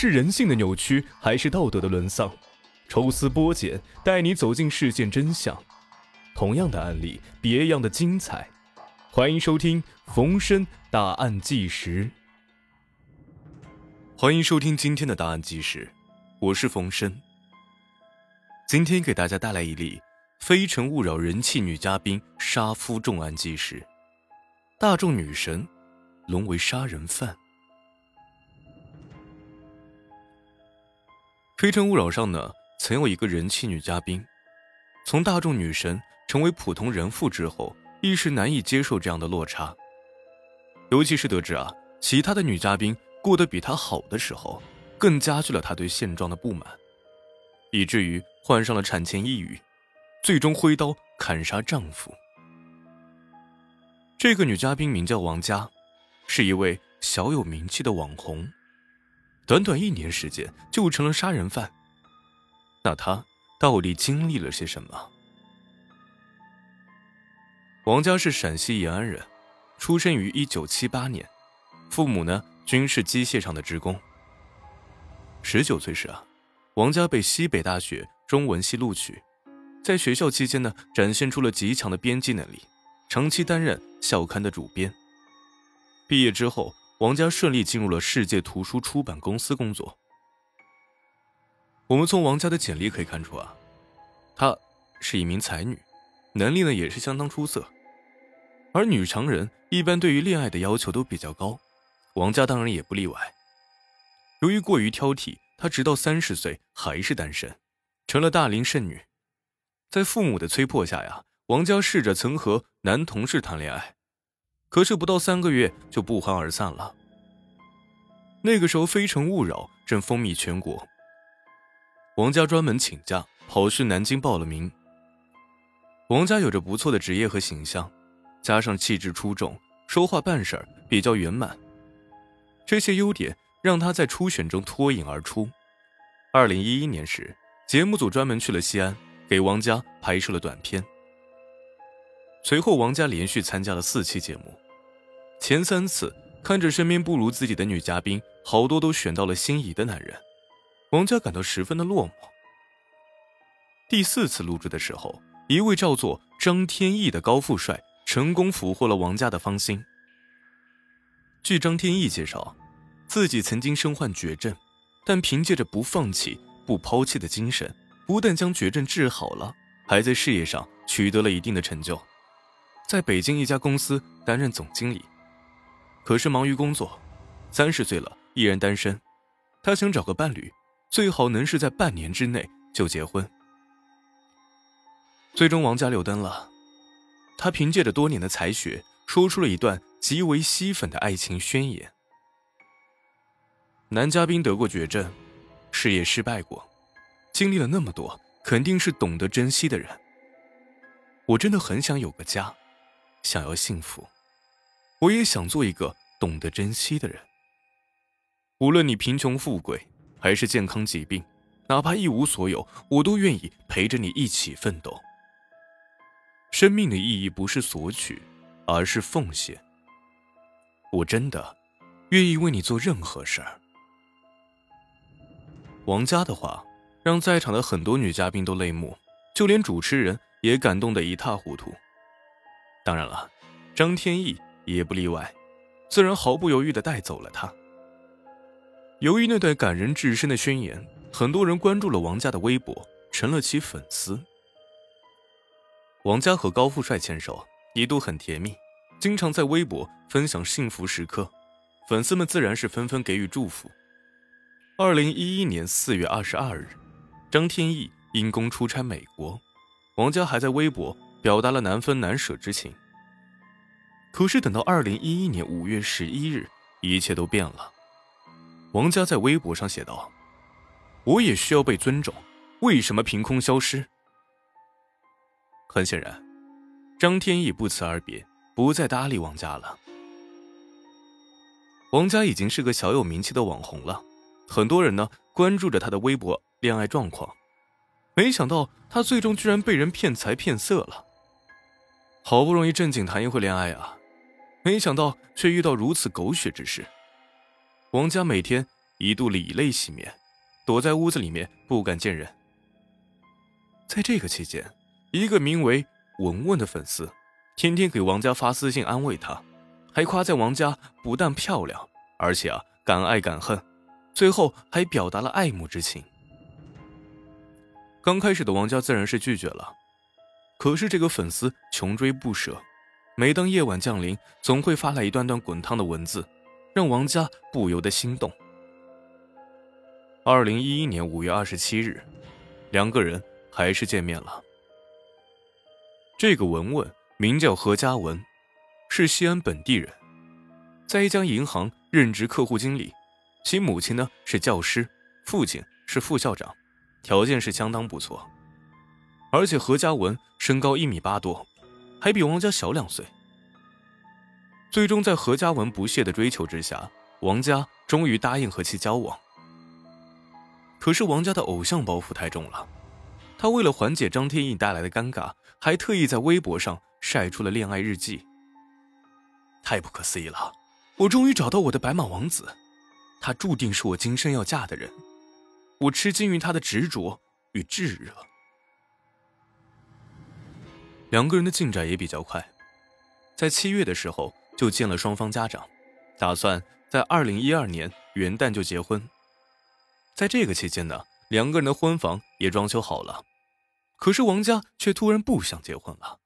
是人性的扭曲，还是道德的沦丧？抽丝剥茧，带你走进事件真相。同样的案例，别样的精彩。欢迎收听冯生大案纪实。欢迎收听今天的答案纪实，我是冯生。今天给大家带来一例《非诚勿扰》人气女嘉宾杀夫重案纪实。大众女神沦为杀人犯。《非诚勿扰》上呢，曾有一个人气女嘉宾，从大众女神成为普通人妇之后，一时难以接受这样的落差。尤其是得知啊，其他的女嘉宾过得比她好的时候，更加剧了她对现状的不满，以至于患上了产前抑郁，最终挥刀砍杀丈夫。这个女嘉宾名叫王佳，是一位小有名气的网红，短短一年时间就成了杀人犯。那他到底经历了些什么？王佳是陕西延安人，出生于一九七八年，父母呢均是机械厂的职工。十九岁时啊，王佳被西北大学中文系录取，在学校期间呢，展现出了极强的编辑能力。长期担任校刊的主编。毕业之后，王佳顺利进入了世界图书出版公司工作。我们从王佳的简历可以看出啊，她是一名才女，能力呢也是相当出色。而女强人一般对于恋爱的要求都比较高，王佳当然也不例外。由于过于挑剔，她直到三十岁还是单身，成了大龄剩女。在父母的催迫下呀。王佳试着曾和男同事谈恋爱，可是不到三个月就不欢而散了。那个时候，《非诚勿扰》正风靡全国，王佳专门请假跑去南京报了名。王佳有着不错的职业和形象，加上气质出众，说话办事儿比较圆满，这些优点让她在初选中脱颖而出。二零一一年时，节目组专门去了西安，给王佳拍摄了短片。随后，王佳连续参加了四期节目，前三次看着身边不如自己的女嘉宾，好多都选到了心仪的男人，王佳感到十分的落寞。第四次录制的时候，一位叫做张天翼的高富帅成功俘获了王佳的芳心。据张天翼介绍，自己曾经身患绝症，但凭借着不放弃、不抛弃的精神，不但将绝症治好了，还在事业上取得了一定的成就。在北京一家公司担任总经理，可是忙于工作，三十岁了依然单身。他想找个伴侣，最好能是在半年之内就结婚。最终，王佳留灯了。他凭借着多年的才学，说出了一段极为吸粉的爱情宣言。男嘉宾得过绝症，事业失败过，经历了那么多，肯定是懂得珍惜的人。我真的很想有个家。想要幸福，我也想做一个懂得珍惜的人。无论你贫穷富贵，还是健康疾病，哪怕一无所有，我都愿意陪着你一起奋斗。生命的意义不是索取，而是奉献。我真的愿意为你做任何事儿。王佳的话让在场的很多女嘉宾都泪目，就连主持人也感动得一塌糊涂。当然了，张天翼也不例外，自然毫不犹豫地带走了他。由于那段感人至深的宣言，很多人关注了王佳的微博，成了其粉丝。王佳和高富帅牵手，一度很甜蜜，经常在微博分享幸福时刻，粉丝们自然是纷纷给予祝福。二零一一年四月二十二日，张天翼因公出差美国，王佳还在微博。表达了难分难舍之情。可是等到二零一一年五月十一日，一切都变了。王佳在微博上写道：“我也需要被尊重，为什么凭空消失？”很显然，张天翼不辞而别，不再搭理王佳了。王佳已经是个小有名气的网红了，很多人呢关注着他的微博恋爱状况，没想到他最终居然被人骗财骗色了。好不容易正经谈一回恋爱啊，没想到却遇到如此狗血之事。王佳每天一度以泪洗面，躲在屋子里面不敢见人。在这个期间，一个名为文文的粉丝，天天给王佳发私信安慰她，还夸赞王佳不但漂亮，而且啊敢爱敢恨，最后还表达了爱慕之情。刚开始的王佳自然是拒绝了，可是这个粉丝穷追不舍，每当夜晚降临，总会发来一段段滚烫的文字，让王佳不由得心动。二零一一年五月二十七日，两个人还是见面了。这个文文名叫何嘉文，是西安本地人，在一家银行任职客户经理，其母亲呢是教师，父亲是副校长。条件是相当不错，而且何嘉文身高一米八多，还比王家小两岁。最终在何嘉文不懈的追求之下，王家终于答应和其交往。可是王家的偶像包袱太重了，他为了缓解张天翼带来的尴尬，还特意在微博上晒出了恋爱日记。太不可思议了，我终于找到我的白马王子，他注定是我今生要嫁的人。我吃惊于他的执着与炙热。两个人的进展也比较快，在七月的时候就见了双方家长，打算在二零一二年元旦就结婚。在这个期间呢，两个人的婚房也装修好了，可是王家却突然不想结婚了。